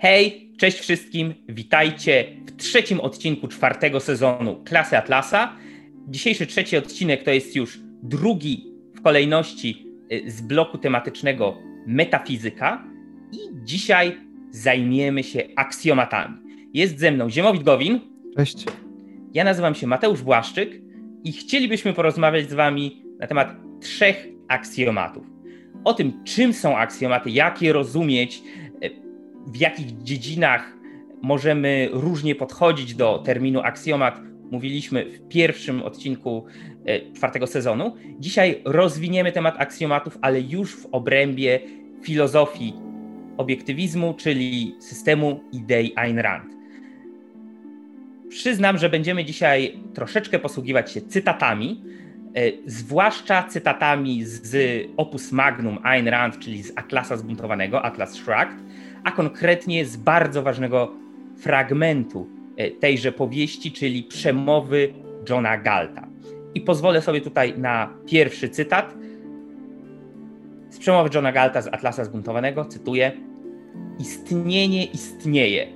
Hej, cześć wszystkim, witajcie w trzecim odcinku czwartego sezonu Klasy Atlasa. Dzisiejszy trzeci odcinek to jest już drugi w kolejności y, z bloku tematycznego metafizyka i dzisiaj zajmiemy się aksjomatami. Jest ze mną Ziemowit Gowin. Cześć. Ja nazywam się Mateusz Błaszczyk i chcielibyśmy porozmawiać z wami na temat trzech aksjomatów. O tym, czym są aksjomaty, jak je rozumieć, w jakich dziedzinach możemy różnie podchodzić do terminu aksjomat, mówiliśmy w pierwszym odcinku e, czwartego sezonu. Dzisiaj rozwiniemy temat aksjomatów, ale już w obrębie filozofii obiektywizmu, czyli systemu idei Ayn Rand. Przyznam, że będziemy dzisiaj troszeczkę posługiwać się cytatami, e, zwłaszcza cytatami z opus magnum Ayn Rand, czyli z Atlasa Zbuntowanego, Atlas Shrugged, a konkretnie z bardzo ważnego fragmentu e, tejże powieści, czyli przemowy Johna Galta. I pozwolę sobie tutaj na pierwszy cytat z przemowy Johna Galta z Atlasa Zbuntowanego, cytuję: Istnienie istnieje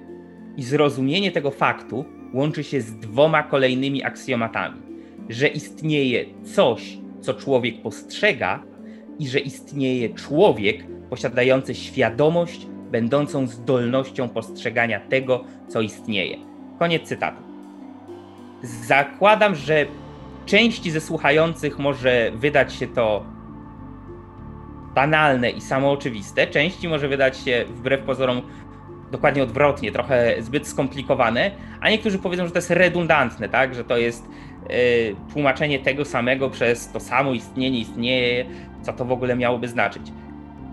i zrozumienie tego faktu łączy się z dwoma kolejnymi aksjomatami: że istnieje coś, co człowiek postrzega, i że istnieje człowiek posiadający świadomość będącą zdolnością postrzegania tego, co istnieje. Koniec cytatu. Zakładam, że części ze słuchających może wydać się to banalne i samooczywiste, części może wydać się wbrew pozorom dokładnie odwrotnie, trochę zbyt skomplikowane, a niektórzy powiedzą, że to jest redundantne, tak? że to jest y, tłumaczenie tego samego przez to samo istnienie, istnieje, co to w ogóle miałoby znaczyć.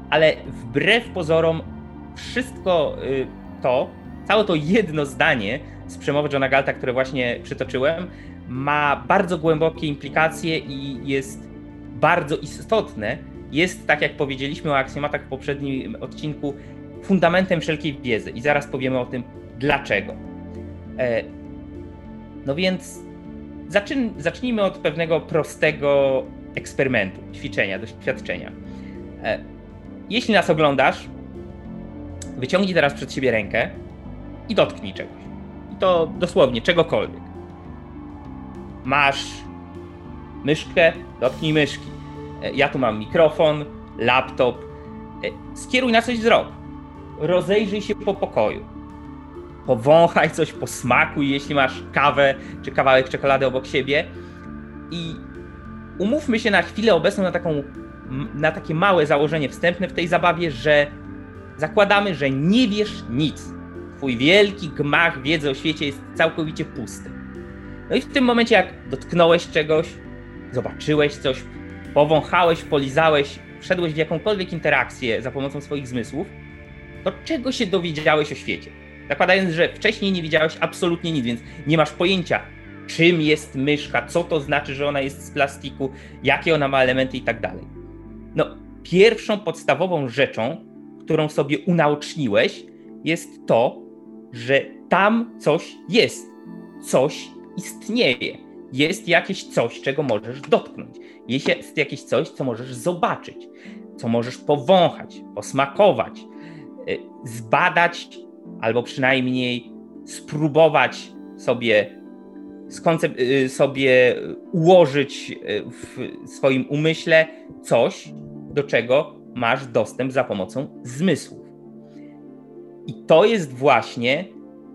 Ale wbrew pozorom wszystko y, to, całe to jedno zdanie z przemowy Johna Galta, które właśnie przytoczyłem, ma bardzo głębokie implikacje i jest bardzo istotne. Jest, tak jak powiedzieliśmy o aksjomatach w poprzednim odcinku, fundamentem wszelkiej wiedzy i zaraz powiemy o tym dlaczego. E, no więc zacznijmy od pewnego prostego eksperymentu, ćwiczenia, doświadczenia. E, jeśli nas oglądasz, Wyciągnij teraz przed siebie rękę i dotknij czegoś. I to dosłownie czegokolwiek. Masz myszkę, dotknij myszki. E, ja tu mam mikrofon, laptop. E, skieruj na coś wzrok. Rozejrzyj się po pokoju. Powąchaj coś, posmakuj, jeśli masz kawę czy kawałek czekolady obok siebie. I umówmy się na chwilę obecną na, taką, na takie małe założenie wstępne w tej zabawie, że Zakładamy, że nie wiesz nic. Twój wielki gmach wiedzy o świecie jest całkowicie pusty. No i w tym momencie, jak dotknąłeś czegoś, zobaczyłeś coś, powąchałeś, polizałeś, wszedłeś w jakąkolwiek interakcję za pomocą swoich zmysłów, to czego się dowiedziałeś o świecie? Zakładając, że wcześniej nie widziałeś absolutnie nic, więc nie masz pojęcia, czym jest myszka, co to znaczy, że ona jest z plastiku, jakie ona ma elementy i tak dalej. No, pierwszą podstawową rzeczą, którą sobie unaoczniłeś, jest to, że tam coś jest, coś istnieje. Jest jakieś coś, czego możesz dotknąć. Jest jakieś coś, co możesz zobaczyć, co możesz powąchać, posmakować, y, zbadać, albo przynajmniej spróbować sobie, y, sobie ułożyć y, w swoim umyśle coś, do czego masz dostęp za pomocą zmysłów. I to jest właśnie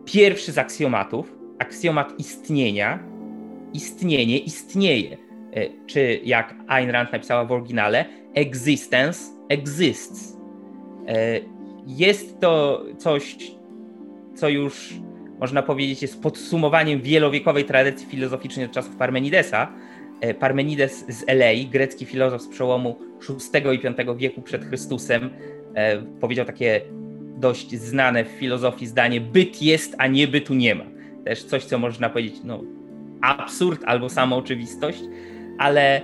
pierwszy z aksjomatów, aksjomat istnienia. Istnienie istnieje. E, czy jak Ayn Rand napisała w oryginale, existence exists. E, jest to coś, co już można powiedzieć jest podsumowaniem wielowiekowej tradycji filozoficznej od czasów Parmenidesa, Parmenides z Elei, grecki filozof z przełomu VI i V wieku przed Chrystusem, e, powiedział takie dość znane w filozofii zdanie: byt jest, a nie bytu nie ma. Też coś, co można powiedzieć, no, absurd albo sama oczywistość, ale e,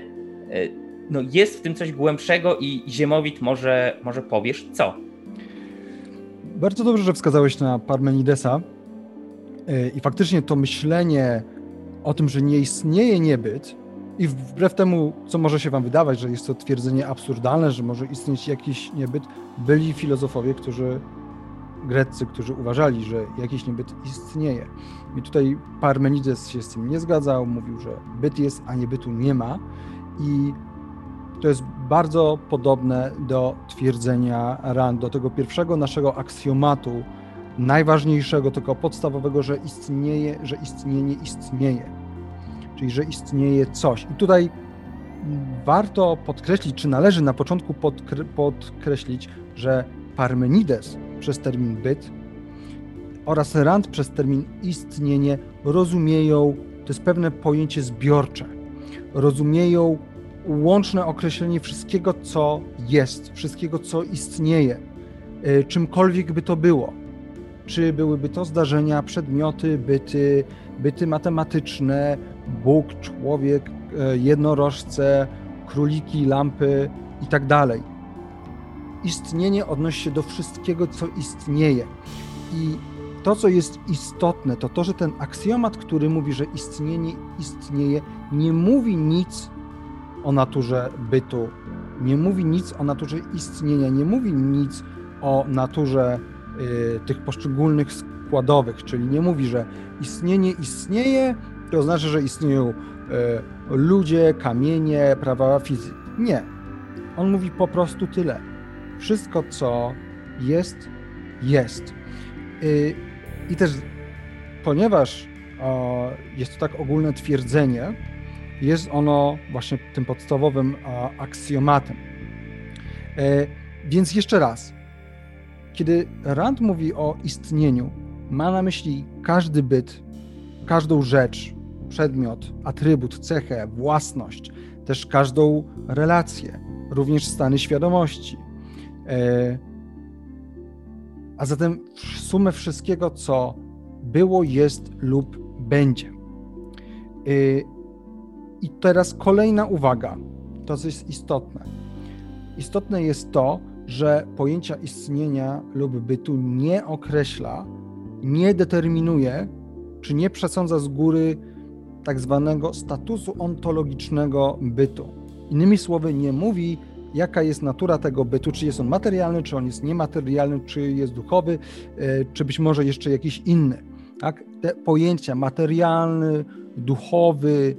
no, jest w tym coś głębszego i Ziemowit może, może powiesz co? Bardzo dobrze, że wskazałeś na Parmenidesa i faktycznie to myślenie o tym, że nie istnieje niebyt, i wbrew temu, co może się wam wydawać, że jest to twierdzenie absurdalne, że może istnieć jakiś niebyt, byli filozofowie, którzy Greccy, którzy uważali, że jakiś niebyt istnieje. I tutaj Parmenides się z tym nie zgadzał, mówił, że byt jest, a niebytu nie ma. I to jest bardzo podobne do twierdzenia Rand, do tego pierwszego naszego aksjomatu, najważniejszego, tylko podstawowego, że istnieje, że istnienie istnieje. Czyli, że istnieje coś. I tutaj warto podkreślić, czy należy na początku podkre podkreślić, że Parmenides przez termin byt oraz Rand przez termin istnienie rozumieją, to jest pewne pojęcie zbiorcze, rozumieją łączne określenie wszystkiego, co jest, wszystkiego, co istnieje, e, czymkolwiek by to było. Czy byłyby to zdarzenia, przedmioty, byty, byty matematyczne, Bóg, człowiek, e, jednorożce, króliki, lampy i tak dalej. Istnienie odnosi się do wszystkiego, co istnieje. I to, co jest istotne, to to, że ten aksjomat, który mówi, że istnienie istnieje, nie mówi nic o naturze bytu, nie mówi nic o naturze istnienia, nie mówi nic o naturze y, tych poszczególnych składowych, czyli nie mówi, że istnienie istnieje, to oznacza, że istnieją y, ludzie, kamienie, prawa fizyki. Nie. On mówi po prostu tyle. Wszystko, co jest, jest. Y, I też, ponieważ jest to tak ogólne twierdzenie, jest ono właśnie tym podstawowym aksjomatem. E, więc jeszcze raz, kiedy Rand mówi o istnieniu, ma na myśli każdy byt, każdą rzecz, przedmiot, atrybut, cechę, własność, też każdą relację, również stany świadomości. E, a zatem sumę wszystkiego, co było, jest lub będzie. E, i teraz kolejna uwaga, to co jest istotne. Istotne jest to, że pojęcia istnienia lub bytu nie określa, nie determinuje, czy nie przesądza z góry tak zwanego statusu ontologicznego bytu. Innymi słowy, nie mówi, jaka jest natura tego bytu, czy jest on materialny, czy on jest niematerialny, czy jest duchowy, e, czy być może jeszcze jakiś inny. Tak? Te pojęcia materialny, duchowy,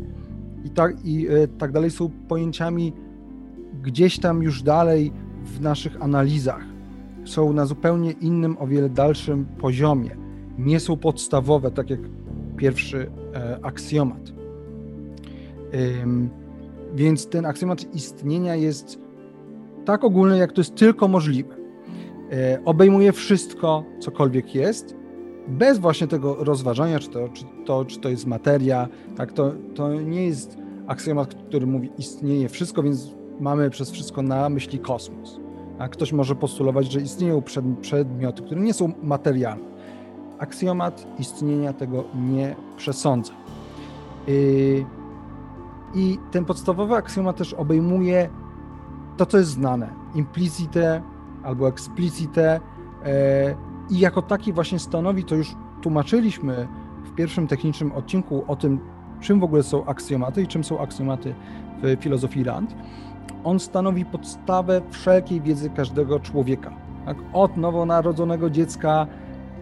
i tak, i e, tak dalej są pojęciami gdzieś tam już dalej w naszych analizach. Są na zupełnie innym, o wiele dalszym poziomie. Nie są podstawowe, tak jak pierwszy e, aksjomat. Więc ten aksjomat istnienia jest tak ogólny, jak to jest tylko możliwe. E, obejmuje wszystko, cokolwiek jest, bez właśnie tego rozważania, czy to, czy to, czy to jest materia, tak, to, to nie jest aksjomat, który mówi istnieje wszystko, więc mamy przez wszystko na myśli kosmos. A ktoś może postulować, że istnieją przedmioty, które nie są materialne. Aksjomat istnienia tego nie przesądza. Yy, I ten podstawowy aksjomat też obejmuje to, co jest znane, implicite albo explicite, yy, i jako taki właśnie stanowi, to już tłumaczyliśmy w pierwszym technicznym odcinku o tym, czym w ogóle są aksjomaty i czym są aksjomaty w filozofii Rand. On stanowi podstawę wszelkiej wiedzy każdego człowieka. Tak? Od nowonarodzonego dziecka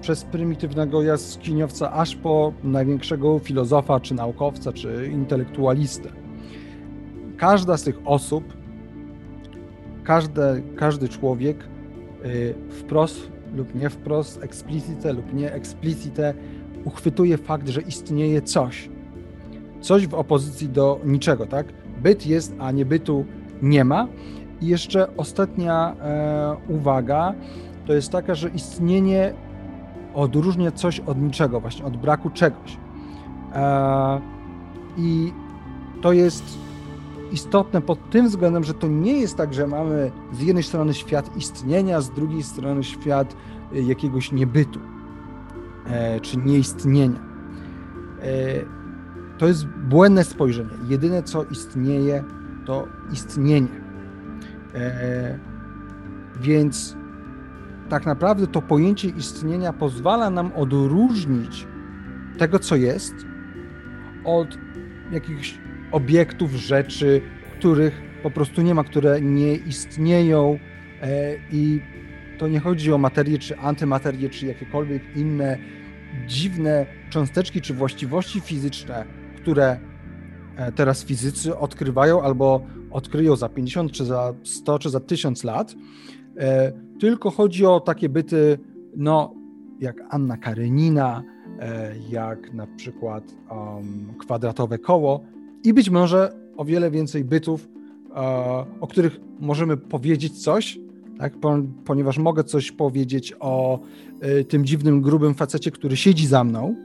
przez prymitywnego jaskiniowca, aż po największego filozofa, czy naukowca, czy intelektualistę. Każda z tych osób, każdy, każdy człowiek yy, wprost lub nie wprost, explicite lub nie explicite, uchwytuje fakt, że istnieje coś. Coś w opozycji do niczego, tak? Byt jest, a nie bytu nie ma. I jeszcze ostatnia e, uwaga to jest taka, że istnienie odróżnia coś od niczego, właśnie od braku czegoś. E, I to jest istotne pod tym względem, że to nie jest tak, że mamy z jednej strony świat istnienia, z drugiej strony świat e, jakiegoś niebytu e, czy nieistnienia. To jest błędne spojrzenie. Jedyne co istnieje, to istnienie. Więc tak naprawdę to pojęcie istnienia pozwala nam odróżnić tego, co jest, od jakichś obiektów, rzeczy, których po prostu nie ma, które nie istnieją. E, i to nie chodzi o materię czy antymaterię, czy jakiekolwiek inne dziwne cząsteczki czy właściwości fizyczne, które e, teraz fizycy odkrywają albo odkryją za 50, czy za 100, czy za 1000 lat, e, tylko chodzi o takie byty, no, jak Anna Karenina, e, jak na przykład um, kwadratowe koło i być może o wiele więcej bytów, o których możemy powiedzieć coś, tak? ponieważ mogę coś powiedzieć o y, tym dziwnym, grubym facecie, który siedzi za mną.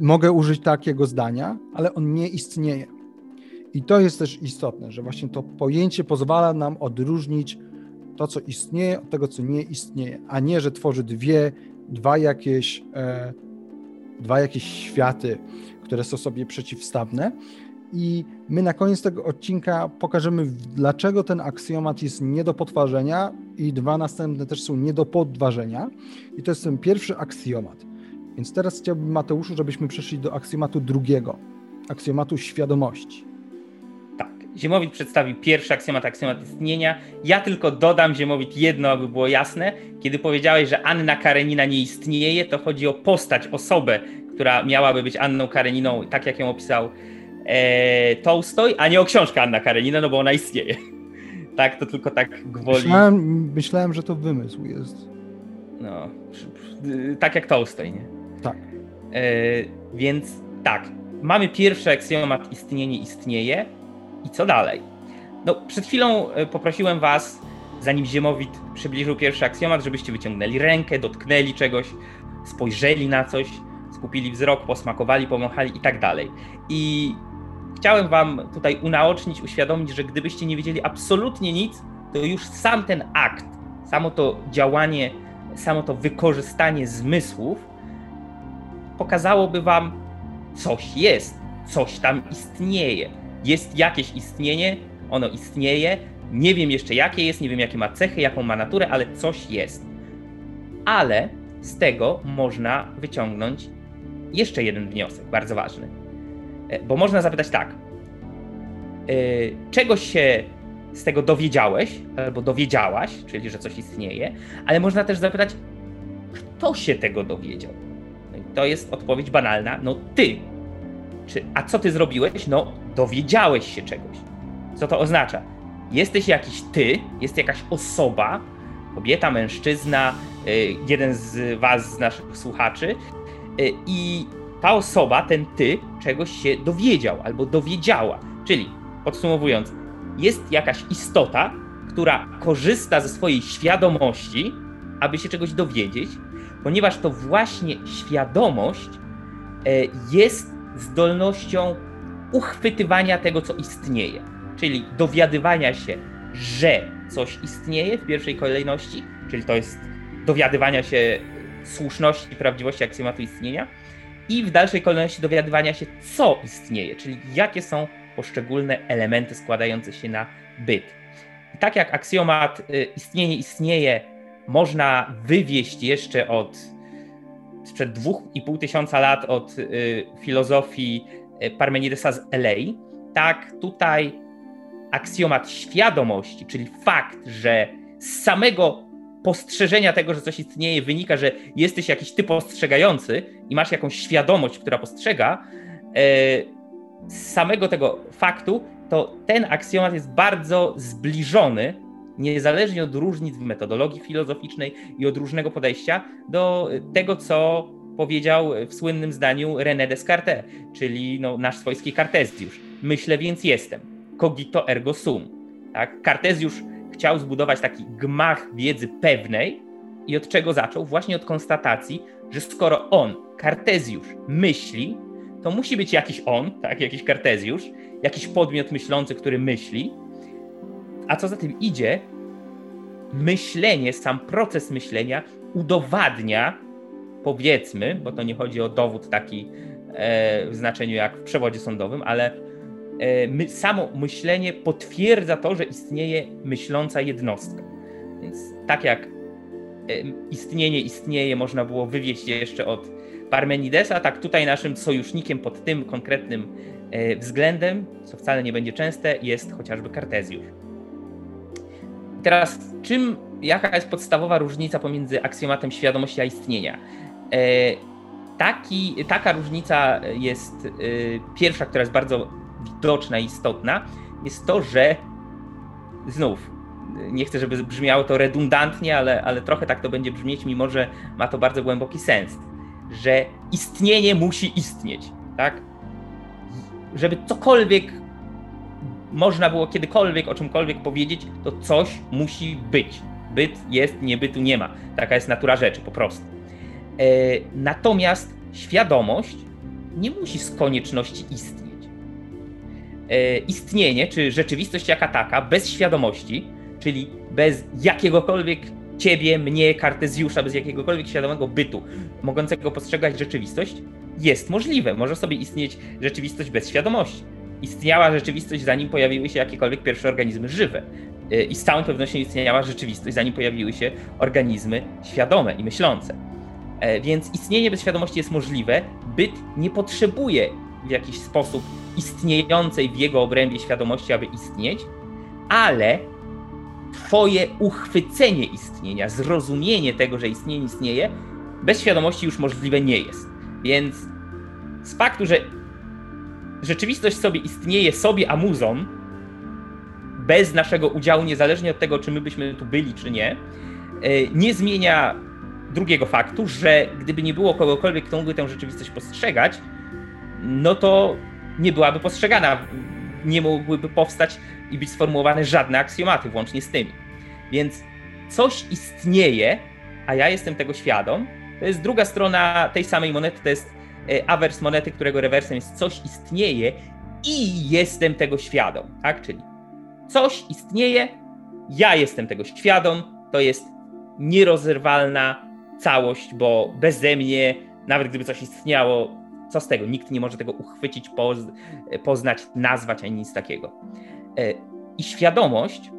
Mogę użyć takiego zdania, ale on nie istnieje. I to jest też istotne, że właśnie to pojęcie pozwala nam odróżnić to, co istnieje, od tego, co nie istnieje, a nie, że tworzy dwie, dwa jakieś, e, dwa jakieś światy, które są sobie przeciwstawne, i my na koniec tego odcinka pokażemy, dlaczego ten aksjomat jest nie do potwarzenia i dwa następne też są nie do podważenia. I to jest ten pierwszy aksjomat. Więc teraz chciałbym, Mateuszu, żebyśmy przeszli do aksjomatu drugiego, aksjomatu świadomości. Ziemowit przedstawił pierwszy aksjomat, aksjomat istnienia. Ja tylko dodam, Ziemowit, jedno, aby było jasne. Kiedy powiedziałeś, że Anna Karenina nie istnieje, to chodzi o postać, osobę, która miałaby być Anną Kareniną, tak jak ją opisał e, Tolstoj, a nie o książkę Anna Karenina, no bo ona istnieje. tak, to tylko tak gwoli. Myślałem, myślałem, że to wymysł jest. No, tak jak Tolstoj, nie? Tak. E, więc tak, mamy pierwszy aksjomat istnienie istnieje i co dalej? No, przed chwilą e, poprosiłem was, zanim Ziemowit przybliżył pierwszy aksjomat, żebyście wyciągnęli rękę, dotknęli czegoś, spojrzeli na coś, skupili wzrok, posmakowali, pomachali i tak dalej. I chciałem wam tutaj unaocznić, uświadomić, że gdybyście nie wiedzieli absolutnie nic, to już sam ten akt, samo to działanie, samo to wykorzystanie zmysłów pokazałoby wam, coś jest, coś tam istnieje. Jest jakieś istnienie, ono istnieje. Nie wiem jeszcze jakie jest, nie wiem jakie ma cechy, jaką ma naturę, ale coś jest. Ale z tego można wyciągnąć jeszcze jeden wniosek, bardzo ważny. E, bo można zapytać tak, e, czego się z tego dowiedziałeś, albo dowiedziałaś, czyli że coś istnieje, ale można też zapytać, kto się tego dowiedział. No to jest odpowiedź banalna, no ty. Czy, a co ty zrobiłeś? No, dowiedziałeś się czegoś. Co to oznacza? Jesteś jakiś ty, jest jakaś osoba, kobieta, mężczyzna, e, jeden z was, z naszych słuchaczy, i ta osoba, ten ty, czegoś się dowiedział albo dowiedziała. Czyli, podsumowując, jest jakaś istota, która korzysta ze swojej świadomości, aby się czegoś dowiedzieć, ponieważ to właśnie świadomość e, jest zdolnością uchwytywania tego, co istnieje, czyli dowiadywania się, że coś istnieje w pierwszej kolejności, czyli to jest dowiadywania się słuszności i prawdziwości aksjomatu istnienia, i w dalszej kolejności dowiadywania się, co istnieje, czyli jakie są poszczególne elementy składające się na byt. I tak jak aksjomat y, istnienie istnieje można wywieść jeszcze od sprzed dwóch i pół tysiąca lat od y, filozofii Parmenidesa z Elei, tak tutaj aksjomat świadomości, czyli fakt, że z samego postrzeżenia tego, że coś istnieje, wynika, że jesteś jakiś typ postrzegający i masz jakąś świadomość, która postrzega, e, z samego tego faktu, to ten aksjomat jest bardzo zbliżony, niezależnie od różnic w metodologii filozoficznej i od różnego podejścia, do tego, co powiedział w słynnym zdaniu René Descartes, czyli no, nasz swojski Kartezjusz. Myślę, więc jestem. Cogito ergo sum. Tak? Kartezjusz chciał zbudować taki gmach wiedzy pewnej i od czego zaczął? Właśnie od konstatacji, że skoro on, Kartezjusz, myśli, to musi być jakiś on, tak, jakiś Kartezjusz, jakiś podmiot myślący, który myśli. A co za tym idzie, myślenie, sam proces myślenia udowadnia, powiedzmy, bo to nie chodzi o dowód taki e, w znaczeniu jak w przewodzie sądowym, ale E, my, samo myślenie potwierdza to, że istnieje myśląca jednostka. Więc tak jak e, istnienie istnieje, można było wywieźć jeszcze od Parmenidesa, tak tutaj naszym sojusznikiem pod tym konkretnym względem, co wcale nie będzie częste, jest chociażby Kartezjusz. Teraz, czym jaka jest podstawowa różnica pomiędzy aksjomatem świadomości a istnienia? E, taki, taka różnica jest e, pierwsza, która jest bardzo widoczna i istotna, jest to, że znów nie chcę, żeby brzmiało to redundantnie, ale, ale trochę tak to będzie brzmieć, mimo że ma to bardzo głęboki sens, że istnienie musi istnieć, tak? Żeby cokolwiek można było kiedykolwiek o czymkolwiek powiedzieć, to coś musi być. Byt jest, nie bytu nie ma. Taka jest natura rzeczy, po prostu. E, natomiast świadomość nie musi z konieczności istnieć. E, istnienie, czy rzeczywistość jaka taka, bez świadomości, czyli bez jakiegokolwiek ciebie, mnie, Kartezjusza, bez jakiegokolwiek świadomego bytu, mogącego postrzegać rzeczywistość, jest możliwe. Może sobie istnieć rzeczywistość bez świadomości. Istniała rzeczywistość, zanim pojawiły się jakiekolwiek pierwsze organizmy żywe. Y, I z całą pewnością istniała rzeczywistość, zanim pojawiły się organizmy świadome i myślące. E, więc istnienie bez świadomości jest możliwe. Byt nie potrzebuje w jakiś sposób istniejącej w jego obrębie świadomości, aby istnieć, ale Twoje uchwycenie istnienia, zrozumienie tego, że istnienie istnieje, bez świadomości już możliwe nie jest. Więc z faktu, że rzeczywistość sobie istnieje sobie amuzą, bez naszego udziału, niezależnie od tego, czy my byśmy tu byli, czy nie, e, nie zmienia drugiego faktu, że gdyby nie było kogokolwiek, kto mógłby tę rzeczywistość postrzegać, no to nie byłaby postrzegana. Nie mogłyby powstać i być sformułowane żadne aksjomaty, włącznie z tymi. Więc coś istnieje, a ja jestem tego świadom. To jest druga strona tej samej monety, to jest e, awers monety, którego rewersem jest coś istnieje i jestem tego świadom, tak? Czyli coś istnieje, ja jestem tego świadom, to jest nierozerwalna całość, bo beze mnie, nawet gdyby coś istniało, co z tego? Nikt nie może tego uchwycić, poznać, nazwać, ani nic takiego. E, I świadomość,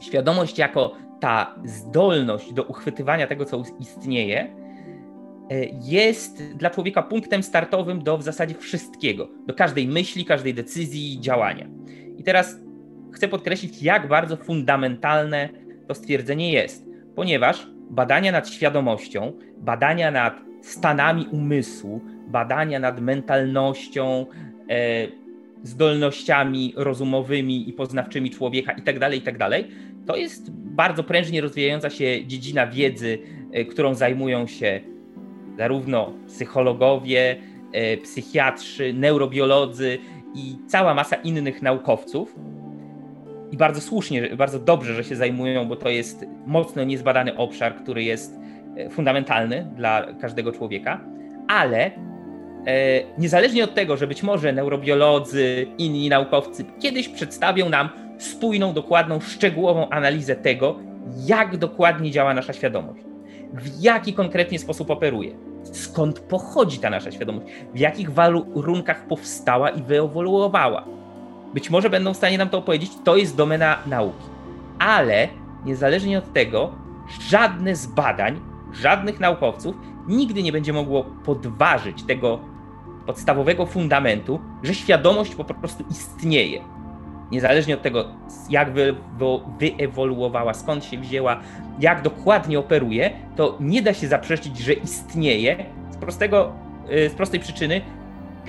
świadomość jako ta zdolność do uchwytywania tego, co istnieje, e, jest dla człowieka punktem startowym do w zasadzie wszystkiego, do każdej myśli, każdej decyzji i działania. I teraz chcę podkreślić, jak bardzo fundamentalne to stwierdzenie jest, ponieważ badania nad świadomością, badania nad stanami umysłu, badania nad mentalnością, e, zdolnościami rozumowymi i poznawczymi człowieka itd., tak itd., tak to jest bardzo prężnie rozwijająca się dziedzina wiedzy, e, którą zajmują się zarówno psychologowie, e, psychiatrzy, neurobiolodzy i cała masa innych naukowców. I bardzo słusznie, bardzo dobrze, że się zajmują, bo to jest mocno niezbadany obszar, który jest fundamentalny dla każdego człowieka, ale E, niezależnie od tego, że być może neurobiolodzy, inni naukowcy kiedyś przedstawią nam spójną, dokładną, szczegółową analizę tego, jak dokładnie działa nasza świadomość, w jaki konkretnie sposób operuje, skąd pochodzi ta nasza świadomość, w jakich warunkach powstała i wyewoluowała. Być może będą w stanie nam to opowiedzieć, to jest domena nauki. Ale niezależnie od tego, żadne z badań, żadnych naukowców nigdy nie będzie mogło podważyć tego podstawowego fundamentu, że świadomość po prostu istnieje. Niezależnie od tego, jak wy, wyewoluowała, skąd się wzięła, jak dokładnie operuje, to nie da się zaprzeczyć, że istnieje z, prostego, y, z prostej przyczyny,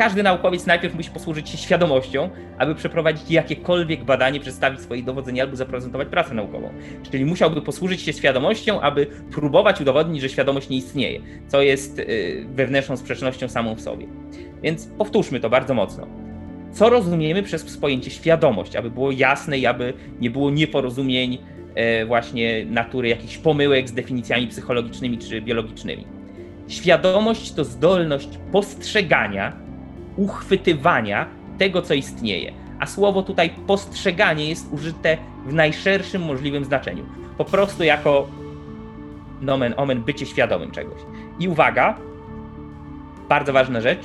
każdy naukowiec najpierw musi posłużyć się świadomością, aby przeprowadzić jakiekolwiek badanie, przedstawić swoje dowodzenie albo zaprezentować pracę naukową. Czyli musiałby posłużyć się świadomością, aby próbować udowodnić, że świadomość nie istnieje, co jest y, wewnętrzną sprzecznością samą w sobie. Więc powtórzmy to bardzo mocno. Co rozumiemy przez pojęcie świadomość, aby było jasne i aby nie było nieporozumień e, właśnie natury jakichś pomyłek z definicjami psychologicznymi czy biologicznymi. Świadomość to zdolność postrzegania, uchwytywania tego, co istnieje. A słowo tutaj postrzeganie jest użyte w najszerszym możliwym znaczeniu. Po prostu jako nomen omen bycie świadomym czegoś. I uwaga, bardzo ważna rzecz,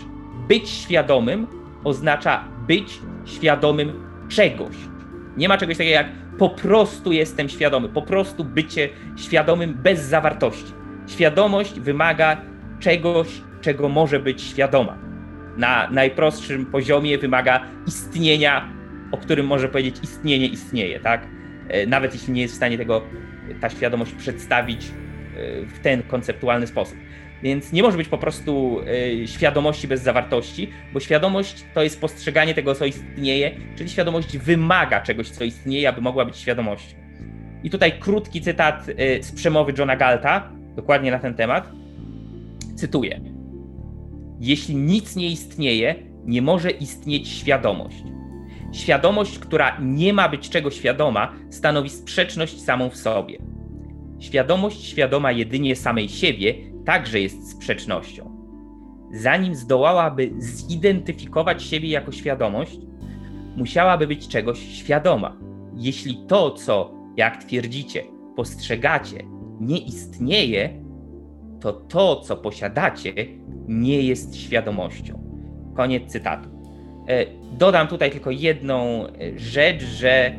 być świadomym oznacza być świadomym czegoś. Nie ma czegoś takiego jak po prostu jestem świadomy, po prostu bycie świadomym bez zawartości. Świadomość wymaga czegoś, czego może być świadoma. Na najprostszym poziomie wymaga istnienia, o którym może powiedzieć istnienie istnieje, tak? e, nawet jeśli nie jest w stanie tego ta świadomość przedstawić e, w ten konceptualny sposób. Więc nie może być po prostu świadomości bez zawartości, bo świadomość to jest postrzeganie tego, co istnieje, czyli świadomość wymaga czegoś, co istnieje, aby mogła być świadomością. I tutaj krótki cytat z przemowy Johna Galta, dokładnie na ten temat. Cytuję: Jeśli nic nie istnieje, nie może istnieć świadomość. Świadomość, która nie ma być czego świadoma, stanowi sprzeczność samą w sobie. Świadomość świadoma jedynie samej siebie także jest sprzecznością. Zanim zdołałaby zidentyfikować siebie jako świadomość, musiałaby być czegoś świadoma. Jeśli to, co, jak twierdzicie, postrzegacie, nie istnieje, to to, co posiadacie, nie jest świadomością. Koniec cytatu. E, dodam tutaj tylko jedną e, rzecz, że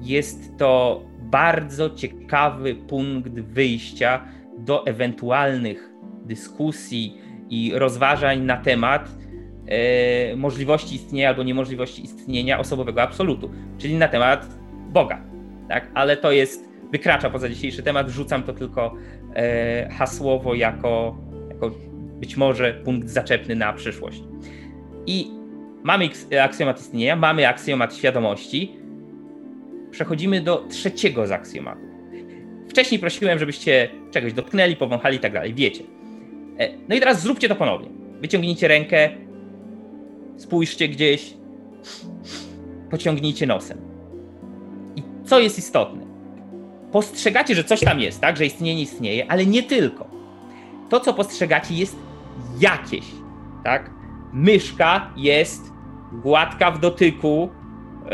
jest to bardzo ciekawy punkt wyjścia do ewentualnych dyskusji i rozważań na temat e, możliwości istnienia albo niemożliwości istnienia osobowego absolutu, czyli na temat Boga. Tak? Ale to jest, wykracza poza dzisiejszy temat, wrzucam to tylko hasłowo jako, jako być może punkt zaczepny na przyszłość. I mamy aksjomat istnienia, mamy aksjomat świadomości. Przechodzimy do trzeciego z aksjomatów. Wcześniej prosiłem, żebyście czegoś dotknęli, powąchali i tak dalej. Wiecie. E, no i teraz zróbcie to ponownie. Wyciągnijcie rękę, spójrzcie gdzieś, pociągnijcie nosem. I co jest istotne? Postrzegacie, że coś tam jest, tak? Że istnienie istnieje, ale nie tylko. To, co postrzegacie, jest jakieś, tak? myszka jest gładka w dotyku, yy,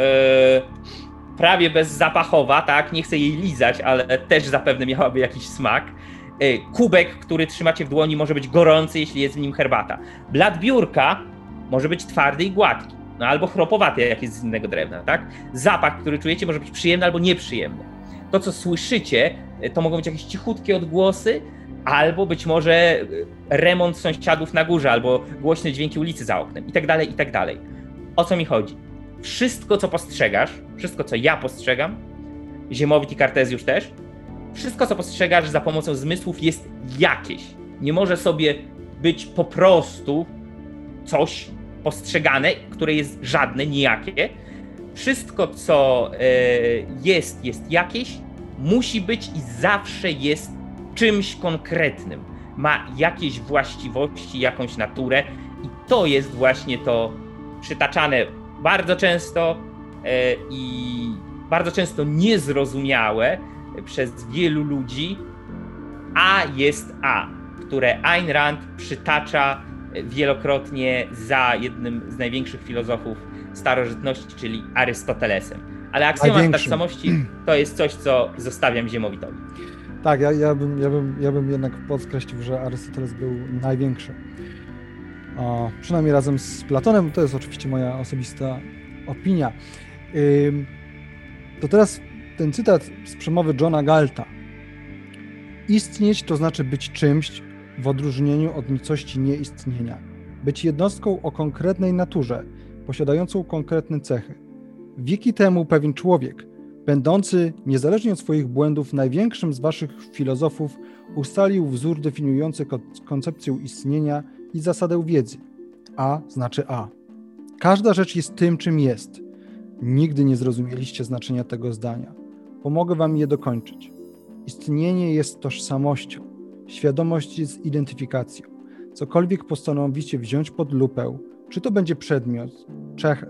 prawie bezzapachowa, tak? Nie chcę jej lizać, ale też zapewne miałaby jakiś smak. Yy, kubek, który trzymacie w dłoni, może być gorący, jeśli jest w nim herbata. Blat biurka może być twardy i gładki, no albo chropowaty, jak jest z innego drewna, tak? Zapach, który czujecie, może być przyjemny albo nieprzyjemny. To, co słyszycie, to mogą być jakieś cichutkie odgłosy, albo być może e, remont sąsiadów na górze, albo głośne dźwięki ulicy za oknem, i tak dalej, i tak dalej. O co mi chodzi? Wszystko, co postrzegasz, wszystko, co ja postrzegam, Ziemowit i Kartezjusz też, wszystko, co postrzegasz za pomocą zmysłów jest jakieś. Nie może sobie być po prostu coś postrzegane, które jest żadne, nijakie. Wszystko, co e, jest, jest jakieś, musi być i zawsze jest czymś konkretnym, ma jakieś właściwości, jakąś naturę i to jest właśnie to przytaczane bardzo często e, i bardzo często niezrozumiałe przez wielu ludzi. A jest A, które Ayn Rand przytacza wielokrotnie za jednym z największych filozofów starożytności, czyli Arystotelesem. Ale aksjomat tożsamości to jest coś, co zostawiam Ziemowitowi. Tak, ja, ja, bym, ja, bym, ja bym jednak podkreślił, że Arystoteles był największy. O, przynajmniej razem z Platonem, to jest oczywiście moja osobista opinia. Ym, to teraz ten cytat z przemowy Johna Galta. Istnieć to znaczy być czymś w odróżnieniu od nicości nieistnienia. Być jednostką o konkretnej naturze, posiadającą konkretne cechy. Wieki temu pewien człowiek, będący, niezależnie od swoich błędów, największym z waszych filozofów, ustalił wzór definiujący koncepcję istnienia i zasadę wiedzy. A znaczy A. Każda rzecz jest tym, czym jest. Nigdy nie zrozumieliście znaczenia tego zdania. Pomogę wam je dokończyć. Istnienie jest tożsamością. Świadomość jest identyfikacją. Cokolwiek postanowicie wziąć pod lupę, czy to będzie przedmiot,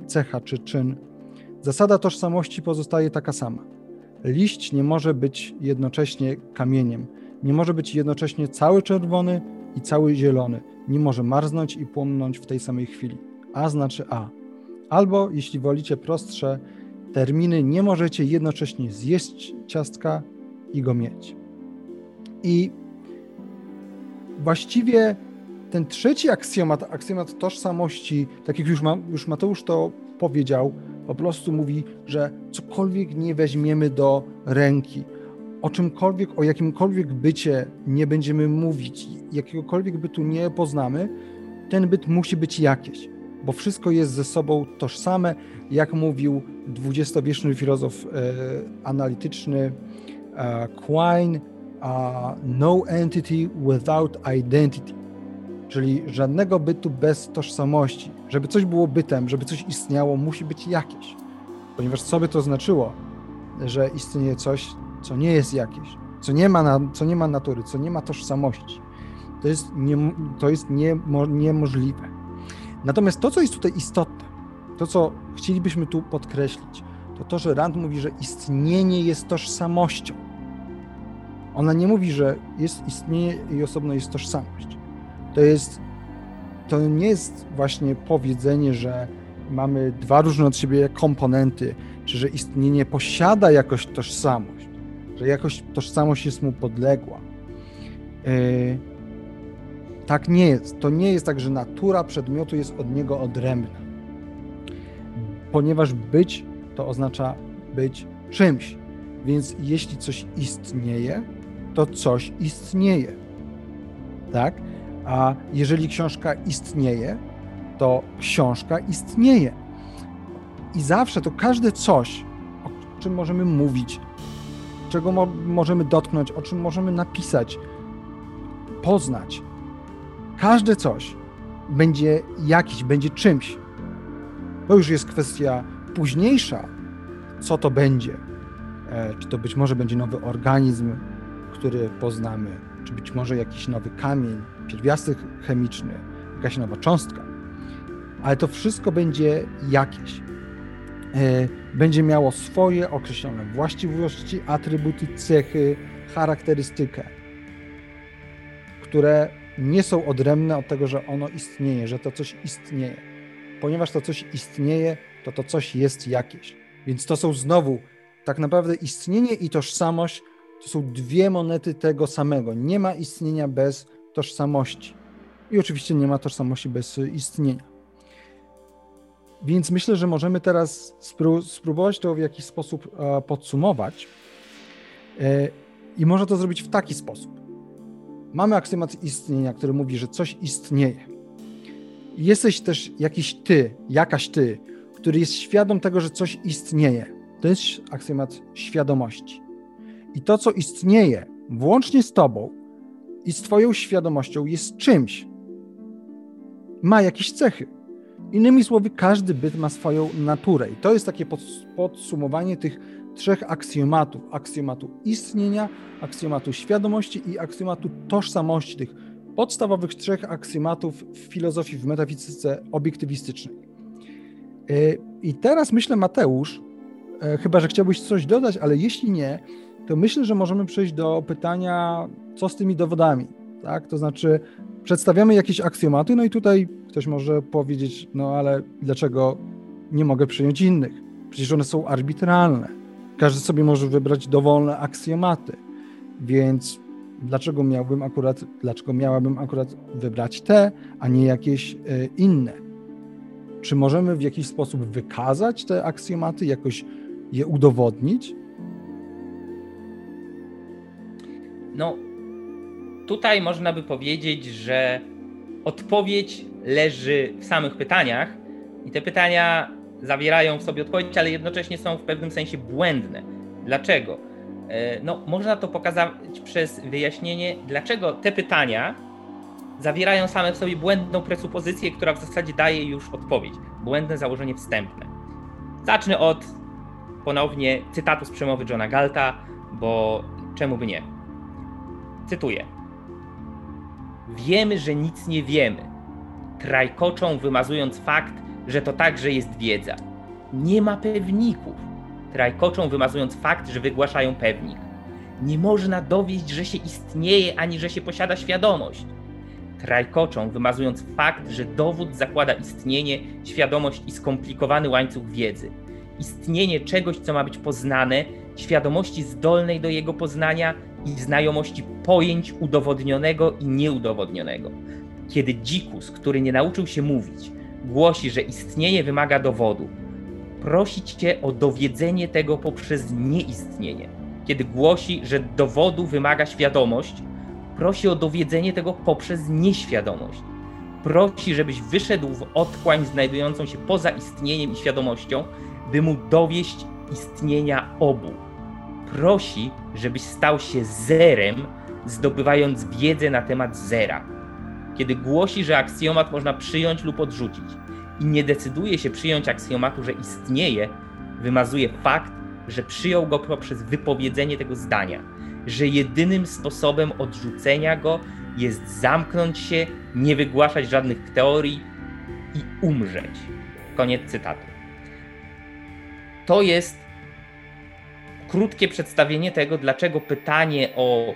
cecha czy czyn, Zasada tożsamości pozostaje taka sama. Liść nie może być jednocześnie kamieniem, nie może być jednocześnie cały czerwony i cały zielony, nie może marznąć i płonąć w tej samej chwili. A znaczy A. Albo, jeśli wolicie prostsze terminy, nie możecie jednocześnie zjeść ciastka i go mieć. I właściwie ten trzeci aksjomat, aksjomat tożsamości, tak jak już, ma, już Mateusz to powiedział, po prostu mówi, że cokolwiek nie weźmiemy do ręki, o czymkolwiek, o jakimkolwiek bycie nie będziemy mówić, jakiegokolwiek bytu nie poznamy, ten byt musi być jakieś. bo wszystko jest ze sobą tożsame, jak mówił dwudziestowieczny filozof e, analityczny e, Quine, no entity without identity, czyli żadnego bytu bez tożsamości. Żeby coś było bytem, żeby coś istniało, musi być jakieś, ponieważ co by to znaczyło, że istnieje coś, co nie jest jakieś, co nie ma, na, co nie ma natury, co nie ma tożsamości. To jest, nie, to jest niemo, niemożliwe. Natomiast to, co jest tutaj istotne, to, co chcielibyśmy tu podkreślić, to to, że Rand mówi, że istnienie jest tożsamością. Ona nie mówi, że jest istnienie i osobno jest tożsamość. To jest, to nie jest właśnie powiedzenie, że mamy dwa różne od siebie komponenty, czy że istnienie posiada jakoś tożsamość, że jakoś tożsamość jest mu podległa. Yy, tak nie jest. To nie jest tak, że natura przedmiotu jest od niego odrębna. Ponieważ być to oznacza być czymś. Więc jeśli coś istnieje, to coś istnieje. Tak? A jeżeli książka istnieje, to książka istnieje. I zawsze to każde coś, o czym możemy mówić, czego mo możemy dotknąć, o czym możemy napisać, poznać, każde coś będzie jakiś, będzie czymś. To już jest kwestia późniejsza, co to będzie. E, czy to być może będzie nowy organizm, który poznamy, czy być może jakiś nowy kamień, pierwiastek chemiczny, jakaś nowa cząstka. Ale to wszystko będzie jakieś. E, będzie miało swoje określone właściwości, atrybuty, cechy, charakterystykę, które nie są odrębne od tego, że ono istnieje, że to coś istnieje. Ponieważ to coś istnieje, to to coś jest jakieś. Więc to są znowu tak naprawdę istnienie i tożsamość to są dwie monety tego samego. Nie ma istnienia bez tożsamości. I oczywiście nie ma tożsamości bez istnienia. Więc myślę, że możemy teraz spróbować to w jakiś sposób e, podsumować. E, I można to zrobić w taki sposób. Mamy aksjomat istnienia, który mówi, że coś istnieje. Jesteś też jakiś ty, jakaś ty, który jest świadom tego, że coś istnieje. To jest aksjomat świadomości. I to, co istnieje, włącznie z tobą i z twoją świadomością, jest czymś. Ma jakieś cechy. Innymi słowy, każdy byt ma swoją naturę. I to jest takie podsumowanie tych trzech aksjomatów: aksjomatu istnienia, aksjomatu świadomości i aksjomatu tożsamości, tych podstawowych trzech aksjomatów w filozofii, w metafizyce obiektywistycznej. E, I teraz myślę, Mateusz, e, chyba że chciałbyś coś dodać, ale jeśli nie, to myślę, że możemy przejść do pytania, co z tymi dowodami. Tak? To znaczy, przedstawiamy jakieś aksjomaty, no i tutaj ktoś może powiedzieć, no ale dlaczego nie mogę przyjąć innych? Przecież one są arbitralne. Każdy sobie może wybrać dowolne aksjomaty. Więc dlaczego miałbym akurat, dlaczego miałabym akurat wybrać te, a nie jakieś e, inne? Czy możemy w jakiś sposób wykazać te aksjomaty, jakoś je udowodnić? No, tutaj można by powiedzieć, że odpowiedź leży w samych pytaniach i te pytania zawierają w sobie odpowiedź, ale jednocześnie są w pewnym sensie błędne. Dlaczego? E, no, można to pokazać przez wyjaśnienie, dlaczego te pytania zawierają same w sobie błędną presupozycję, która w zasadzie daje już odpowiedź. Błędne założenie wstępne. Zacznę od ponownie cytatu z przemowy Johna Galta, bo czemu by nie? Cytuję. Wiemy, że nic nie wiemy. Trajkoczą wymazując fakt, że to także jest wiedza. Nie ma pewników trajkoczą wymazując fakt, że wygłaszają pewnik. Nie można dowieść, że się istnieje, ani że się posiada świadomość. Trajkoczą wymazując fakt, że dowód zakłada istnienie, świadomość i skomplikowany łańcuch wiedzy. Istnienie czegoś, co ma być poznane, świadomości zdolnej do jego poznania i znajomości pojęć udowodnionego i nieudowodnionego. Kiedy dzikus, który nie nauczył się mówić, głosi, że istnienie wymaga dowodu, prosi cię o dowiedzenie tego poprzez nieistnienie. Kiedy głosi, że dowodu wymaga świadomość, prosi o dowiedzenie tego poprzez nieświadomość. prosi, żebyś wyszedł w otchłań znajdującą się poza istnieniem i świadomością, by mu dowieść istnienia obu. Prosi, żebyś stał się zerem, zdobywając wiedzę na temat zera. Kiedy głosi, że aksjomat można przyjąć lub odrzucić i nie decyduje się przyjąć aksjomatu, że istnieje, wymazuje fakt, że przyjął go poprzez wypowiedzenie tego zdania, że jedynym sposobem odrzucenia go jest zamknąć się, nie wygłaszać żadnych teorii i umrzeć. Koniec cytatu. To jest krótkie przedstawienie tego, dlaczego pytanie o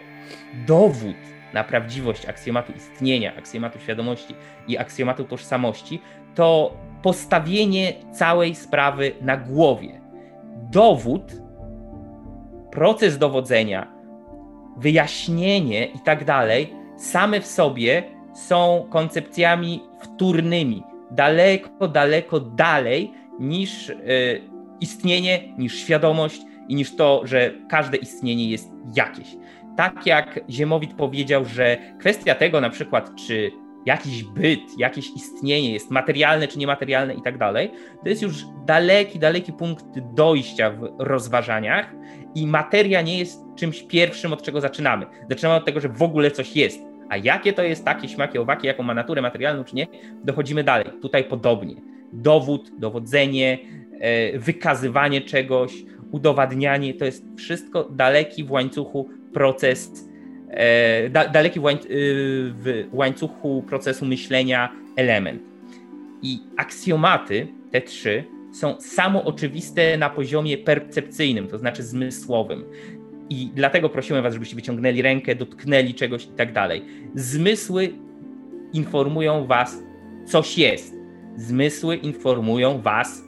dowód na prawdziwość aksjomatu istnienia, aksjomatu świadomości i aksjomatu tożsamości, to postawienie całej sprawy na głowie. Dowód, proces dowodzenia, wyjaśnienie i tak dalej, same w sobie są koncepcjami wtórnymi, daleko, daleko dalej niż y, istnienie, niż świadomość i niż to, że każde istnienie jest jakieś. Tak jak Ziemowit powiedział, że kwestia tego na przykład, czy jakiś byt, jakieś istnienie jest materialne czy niematerialne i tak dalej, to jest już daleki, daleki punkt dojścia w rozważaniach i materia nie jest czymś pierwszym, od czego zaczynamy. Zaczynamy od tego, że w ogóle coś jest. A jakie to jest takie śmakie, owaki, jaką ma naturę materialną czy nie, dochodzimy dalej. Tutaj podobnie. Dowód, dowodzenie, wykazywanie czegoś, udowadnianie, to jest wszystko daleki w łańcuchu proces, e, da, daleki y, w łańcuchu procesu myślenia element. I aksjomaty, te trzy, są samo oczywiste na poziomie percepcyjnym, to znaczy zmysłowym. I dlatego prosiłem Was, żebyście wyciągnęli rękę, dotknęli czegoś i tak dalej. Zmysły informują Was, coś jest. Zmysły informują Was,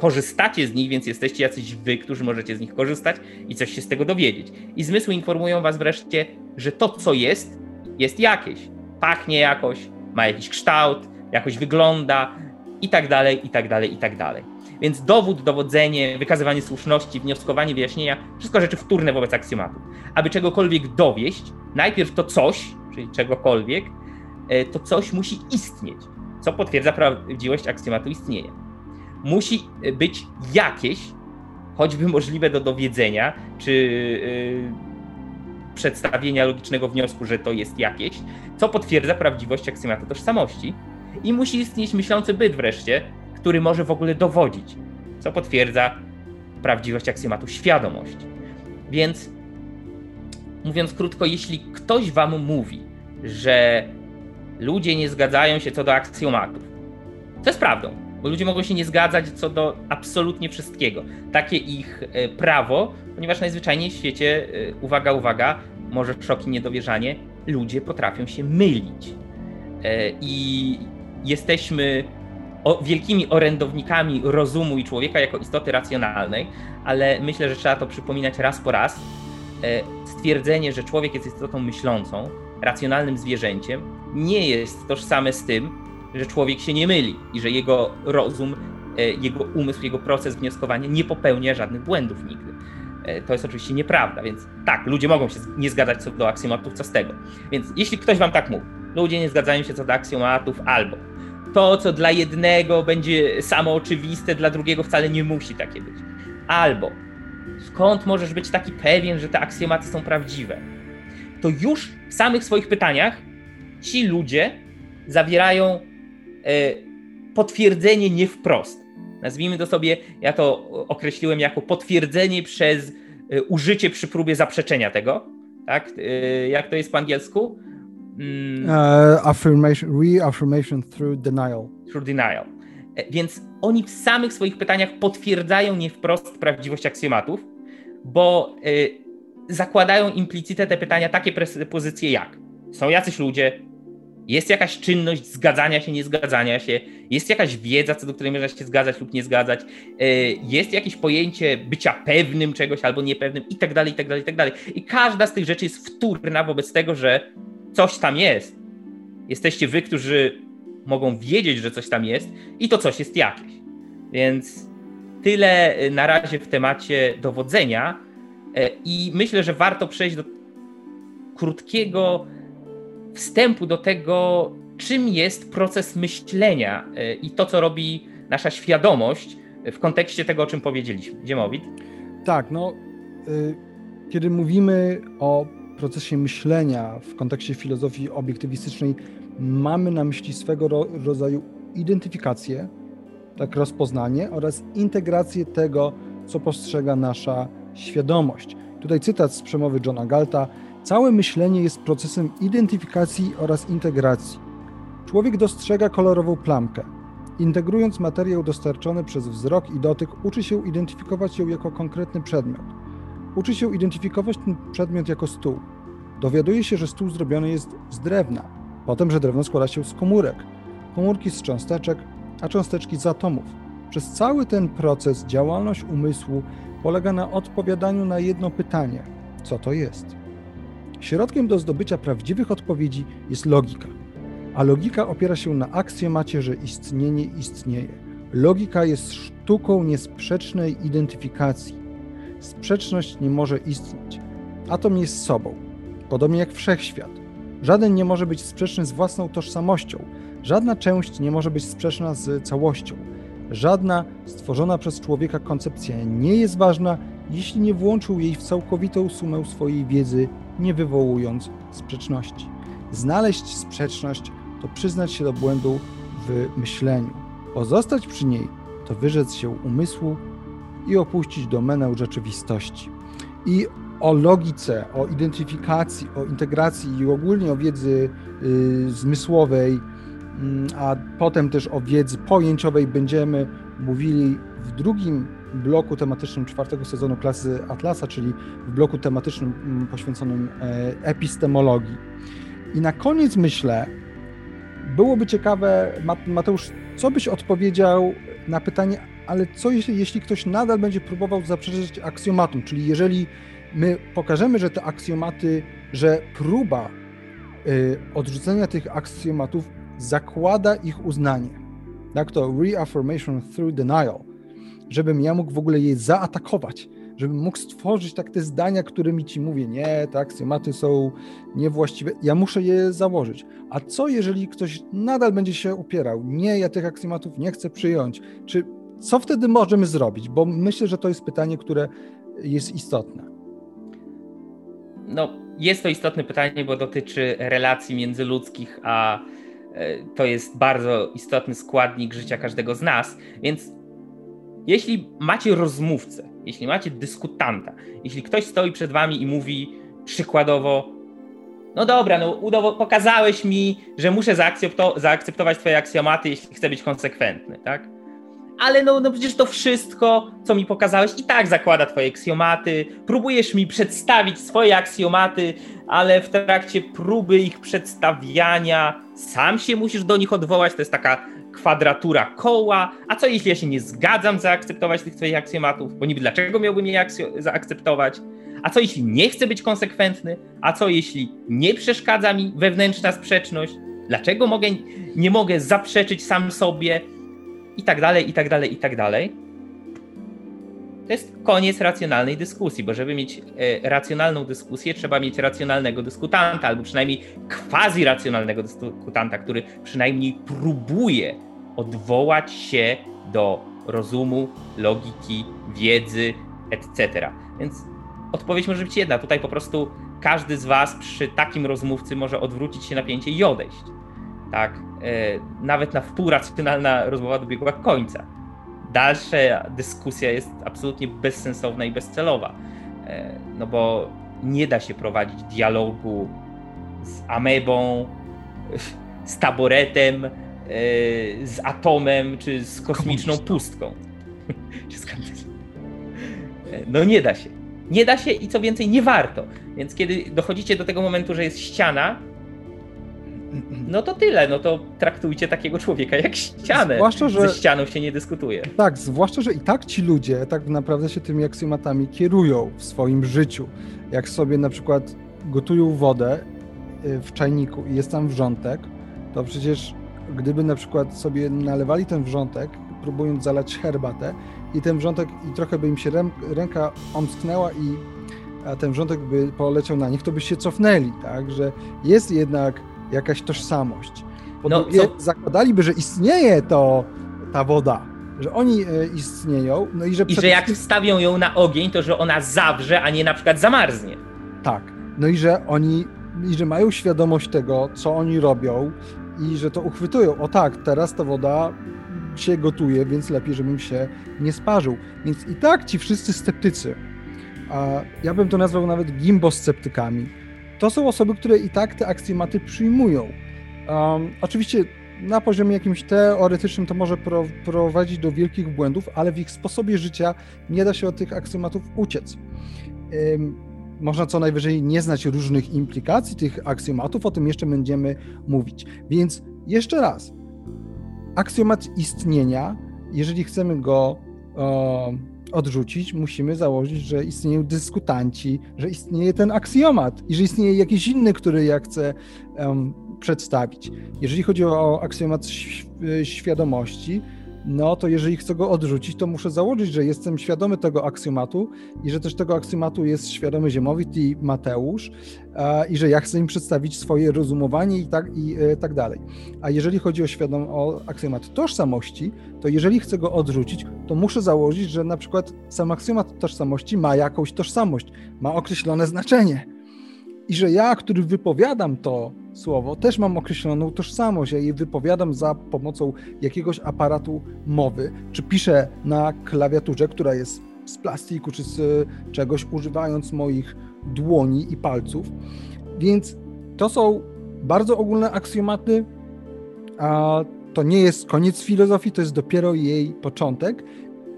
korzystacie z nich, więc jesteście jacyś wy, którzy możecie z nich korzystać i coś się z tego dowiedzieć. I zmysły informują was wreszcie, że to, co jest, jest jakieś. Pachnie jakoś, ma jakiś kształt, jakoś wygląda i tak dalej, i tak dalej, i tak dalej. Więc dowód, dowodzenie, wykazywanie słuszności, wnioskowanie, wyjaśnienia, wszystko rzeczy wtórne wobec aksjomatów. Aby czegokolwiek dowieść, najpierw to coś, czyli czegokolwiek, e, to coś musi istnieć, co potwierdza prawdziwość aksjomatu istnienia musi być jakieś, choćby możliwe do dowiedzenia, czy yy, przedstawienia logicznego wniosku, że to jest jakieś, co potwierdza prawdziwość aksjomatu tożsamości. I musi istnieć myślący byt wreszcie, który może w ogóle dowodzić, co potwierdza prawdziwość aksjomatu świadomość. Więc mówiąc krótko, jeśli ktoś wam mówi, że ludzie nie zgadzają się co do aksjomatów, to jest prawdą bo ludzie mogą się nie zgadzać co do absolutnie wszystkiego. Takie ich e, prawo, ponieważ najzwyczajniej w świecie, e, uwaga, uwaga, może szok i niedowierzanie, ludzie potrafią się mylić. E, I jesteśmy wielkimi orędownikami rozumu i człowieka jako istoty racjonalnej, ale myślę, że trzeba to przypominać raz po raz. Stwierdzenie, że człowiek jest istotą myślącą, racjonalnym zwierzęciem, nie jest tożsame z tym, że człowiek się nie myli i że jego rozum, e, jego umysł, jego proces wnioskowania nie popełnia żadnych błędów nigdy. E, to jest oczywiście nieprawda, więc tak, ludzie mogą się nie zgadzać co do aksjomatów, co z tego. Więc jeśli ktoś wam tak mówi, ludzie nie zgadzają się co do aksjomatów, albo to, co dla jednego będzie samo oczywiste, dla drugiego wcale nie musi takie być. Albo skąd możesz być taki pewien, że te aksjomaty są prawdziwe? To już w samych swoich pytaniach ci ludzie zawierają potwierdzenie nie wprost. Nazwijmy to sobie, ja to określiłem jako potwierdzenie przez e, użycie przy próbie zaprzeczenia tego. Tak? E, jak to jest po angielsku? Uh, affirmation, reaffirmation through denial. Through denial. Więc oni w samych swoich pytaniach potwierdzają nie wprost prawdziwość aksjomatów, bo y, zakładają implicite te pytania takie prepozycje jak są jacyś ludzie, jest jakaś czynność zgadzania się, nie zgadzania się, jest jakaś wiedza, co do której można się zgadzać lub nie zgadzać, e, jest jakieś pojęcie bycia pewnym czegoś albo niepewnym i tak dalej, i tak dalej, i tak dalej. I każda z tych rzeczy jest wtórna wobec tego, że coś tam jest. Jesteście wy, którzy mogą wiedzieć, że coś tam jest i to coś jest jakieś. Więc tyle na razie w temacie dowodzenia e, i myślę, że warto przejść do krótkiego wstępu do tego, czym jest proces myślenia e, i to, co robi nasza świadomość w kontekście tego, o czym powiedzieliśmy. Dziemowit? Tak, no, y, kiedy mówimy o procesie myślenia w kontekście filozofii obiektywistycznej, mamy na myśli swego rodzaju identyfikację, tak rozpoznanie oraz integrację tego, co postrzega nasza świadomość. Tutaj cytat z przemowy Johna Galta. Całe myślenie jest procesem identyfikacji oraz integracji. Człowiek dostrzega kolorową plamkę. Integrując materiał dostarczony przez wzrok i dotyk, uczy się identyfikować ją jako konkretny przedmiot. Uczy się identyfikować ten przedmiot jako stół. Dowiaduje się, że stół zrobiony jest z drewna, potem, że drewno składa się z komórek, komórki z cząsteczek, a cząsteczki z atomów. Przez cały ten proces działalność umysłu polega na odpowiadaniu na jedno pytanie: co to jest? Środkiem do zdobycia prawdziwych odpowiedzi jest logika. A logika opiera się na aksjomacie, że istnienie istnieje. Logika jest sztuką niesprzecznej identyfikacji. Sprzeczność nie może istnieć. Atom jest sobą, podobnie jak wszechświat. Żaden nie może być sprzeczny z własną tożsamością, żadna część nie może być sprzeczna z całością. Żadna stworzona przez człowieka koncepcja nie jest ważna, jeśli nie włączył jej w całkowitą sumę swojej wiedzy, nie wywołując sprzeczności. Znaleźć sprzeczność to przyznać się do błędu w myśleniu. Pozostać przy niej to wyrzec się umysłu i opuścić domenę rzeczywistości. I o logice, o identyfikacji, o integracji i ogólnie o wiedzy y, zmysłowej Mm, a potem też o wiedzy pojęciowej będziemy mówili w drugim bloku tematycznym czwartego sezonu klasy Atlasa, czyli w bloku tematycznym mm, poświęconym e, epistemologii. I na koniec myślę, byłoby ciekawe, Mateusz, co byś odpowiedział na pytanie, ale co jeśli, jeśli ktoś nadal będzie próbował zaprzeczyć aksjomatum, czyli jeżeli my pokażemy, że te aksjomaty, że próba y, odrzucenia tych aksjomatów zakłada ich uznanie. Tak to reaffirmation through denial, żebym ja mógł w ogóle je zaatakować, żebym mógł stworzyć tak te zdania, którymi ci mówię, nie, te aksjomaty są niewłaściwe, ja muszę je założyć. A co jeżeli ktoś nadal będzie się upierał, nie, ja tych aksjomatów nie chcę przyjąć, czy co wtedy możemy zrobić? Bo myślę, że to jest pytanie, które jest istotne. No, jest to istotne pytanie, bo dotyczy relacji międzyludzkich, a E, to jest bardzo istotny składnik życia każdego z nas, więc jeśli macie rozmówcę, jeśli macie dyskutanta, jeśli ktoś stoi przed wami i mówi przykładowo, no dobra, no pokazałeś mi, że muszę zaakceptować twoje aksjomaty, jeśli chcę być konsekwentny, tak? Ale no, no przecież to wszystko, co mi pokazałeś, i tak zakłada twoje aksjomaty. Próbujesz mi przedstawić swoje aksjomaty, ale w trakcie próby ich przedstawiania sam się musisz do nich odwołać. To jest taka kwadratura koła. A co jeśli ja się nie zgadzam zaakceptować tych twoich aksjomatów? Bo niby dlaczego miałbym je zaakceptować? A co jeśli nie chcę być konsekwentny? A co jeśli nie przeszkadza mi wewnętrzna sprzeczność? Dlaczego mogę, nie mogę zaprzeczyć sam sobie? I tak dalej, i tak dalej, i tak dalej. To jest koniec racjonalnej dyskusji, bo żeby mieć e, racjonalną dyskusję, trzeba mieć racjonalnego dyskutanta, albo przynajmniej quasi-racjonalnego dyskutanta, który przynajmniej próbuje odwołać się do rozumu, logiki, wiedzy, etc. Więc odpowiedź może być jedna. Tutaj po prostu każdy z Was przy takim rozmówcy może odwrócić się napięcie i odejść tak, e, nawet na wpół racjonalna rozmowa dobiegła końca. Dalsza dyskusja jest absolutnie bezsensowna i bezcelowa, e, no bo nie da się prowadzić dialogu z amebą, z taboretem, e, z atomem, czy z kosmiczną pustką. no nie da się. Nie da się i co więcej, nie warto. Więc kiedy dochodzicie do tego momentu, że jest ściana, no to tyle, no to traktujcie takiego człowieka jak ścianę. Zwłaszcza, że... Ze ścianą się nie dyskutuje. Tak, zwłaszcza, że i tak ci ludzie tak naprawdę się tymi aksjomatami kierują w swoim życiu. Jak sobie na przykład gotują wodę y, w czajniku i jest tam wrzątek, to przecież gdyby na przykład sobie nalewali ten wrzątek, próbując zalać herbatę i ten wrzątek, i trochę by im się ręka omsknęła i a ten wrzątek by poleciał na nich, to by się cofnęli, tak, że jest jednak jakaś tożsamość. Po no, co... zakładaliby, że istnieje to ta woda, że oni e, istnieją, no i że... I że jak wstawią ją na ogień, to że ona zawrze, a nie na przykład zamarznie. Tak. No i że oni, i że mają świadomość tego, co oni robią i że to uchwytują. O tak, teraz ta woda się gotuje, więc lepiej, żebym się nie sparzył. Więc i tak ci wszyscy sceptycy, a ja bym to nazwał nawet gimbosceptykami, to są osoby, które i tak te aksjomaty przyjmują. Um, oczywiście na poziomie jakimś teoretycznym to może pro, prowadzić do wielkich błędów, ale w ich sposobie życia nie da się od tych aksjomatów uciec. Um, można co najwyżej nie znać różnych implikacji tych aksjomatów, o tym jeszcze będziemy mówić. Więc jeszcze raz, aksjomat istnienia, jeżeli chcemy go odrzucić, musimy założyć, że istnieją dyskutanci, że istnieje ten aksjomat i że istnieje jakiś inny, który ja chcę um, przedstawić. Jeżeli chodzi o aksjomat świadomości, no to jeżeli chcę go odrzucić, to muszę założyć, że jestem świadomy tego aksjomatu i że też tego aksjomatu jest świadomy Ziemowit i Mateusz i że ja chcę im przedstawić swoje rozumowanie i tak, i e, tak dalej. A jeżeli chodzi o, świadom, o aksjomat tożsamości, to jeżeli chcę go odrzucić, to muszę założyć, że na przykład sam aksjomat tożsamości ma jakąś tożsamość, ma określone znaczenie i że ja, który wypowiadam to słowo, też mam określoną tożsamość. Ja je wypowiadam za pomocą jakiegoś aparatu mowy, czy piszę na klawiaturze, która jest z plastiku, czy z czegoś, używając moich dłoni i palców. Więc to są bardzo ogólne aksjomaty, a to nie jest koniec filozofii, to jest dopiero jej początek.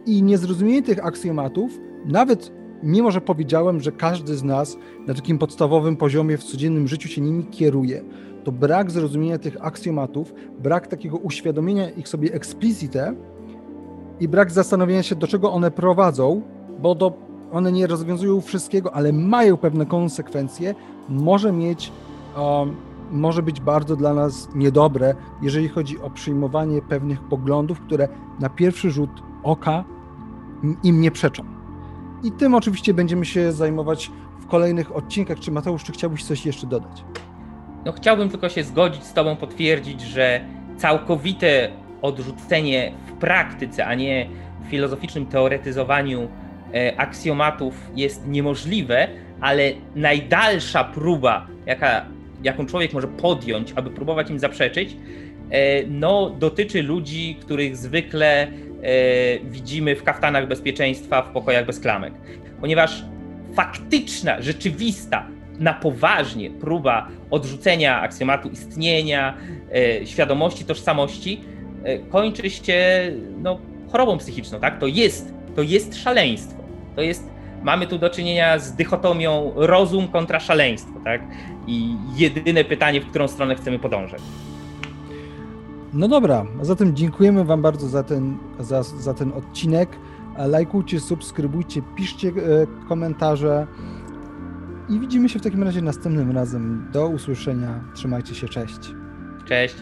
I niezrozumienie tych aksjomatów, nawet mimo że powiedziałem, że każdy z nas na takim podstawowym poziomie w codziennym życiu się nimi kieruje, to brak zrozumienia tych aksjomatów, brak takiego uświadomienia ich sobie explicite i brak zastanowienia się, do czego one prowadzą, bo do, one nie rozwiązują wszystkiego, ale mają pewne konsekwencje, może mieć, um, może być bardzo dla nas niedobre, jeżeli chodzi o przyjmowanie pewnych poglądów, które na pierwszy rzut oka im nie przeczą. I tym oczywiście będziemy się zajmować w kolejnych odcinkach. Czy Mateusz, czy chciałbyś coś jeszcze dodać? No chciałbym tylko się zgodzić z Tobą, potwierdzić, że całkowite odrzucenie w praktyce, a nie w filozoficznym teoretyzowaniu e, aksjomatów jest niemożliwe, ale najdalsza próba, jaka, jaką człowiek może podjąć, aby próbować im zaprzeczyć, no, dotyczy ludzi, których zwykle E, widzimy w kaftanach bezpieczeństwa, w pokojach bez klamek. Ponieważ faktyczna, rzeczywista, na poważnie próba odrzucenia aksjomatu istnienia, e, świadomości, tożsamości e, kończy się no, chorobą psychiczną, tak? To jest, to jest szaleństwo. To jest, mamy tu do czynienia z dychotomią rozum kontra szaleństwo, tak? I jedyne pytanie, w którą stronę chcemy podążać. No dobra, a zatem dziękujemy Wam bardzo za ten, za, za ten odcinek. Lajkujcie, subskrybujcie, piszcie e, komentarze i widzimy się w takim razie następnym razem. Do usłyszenia. Trzymajcie się, cześć. Cześć.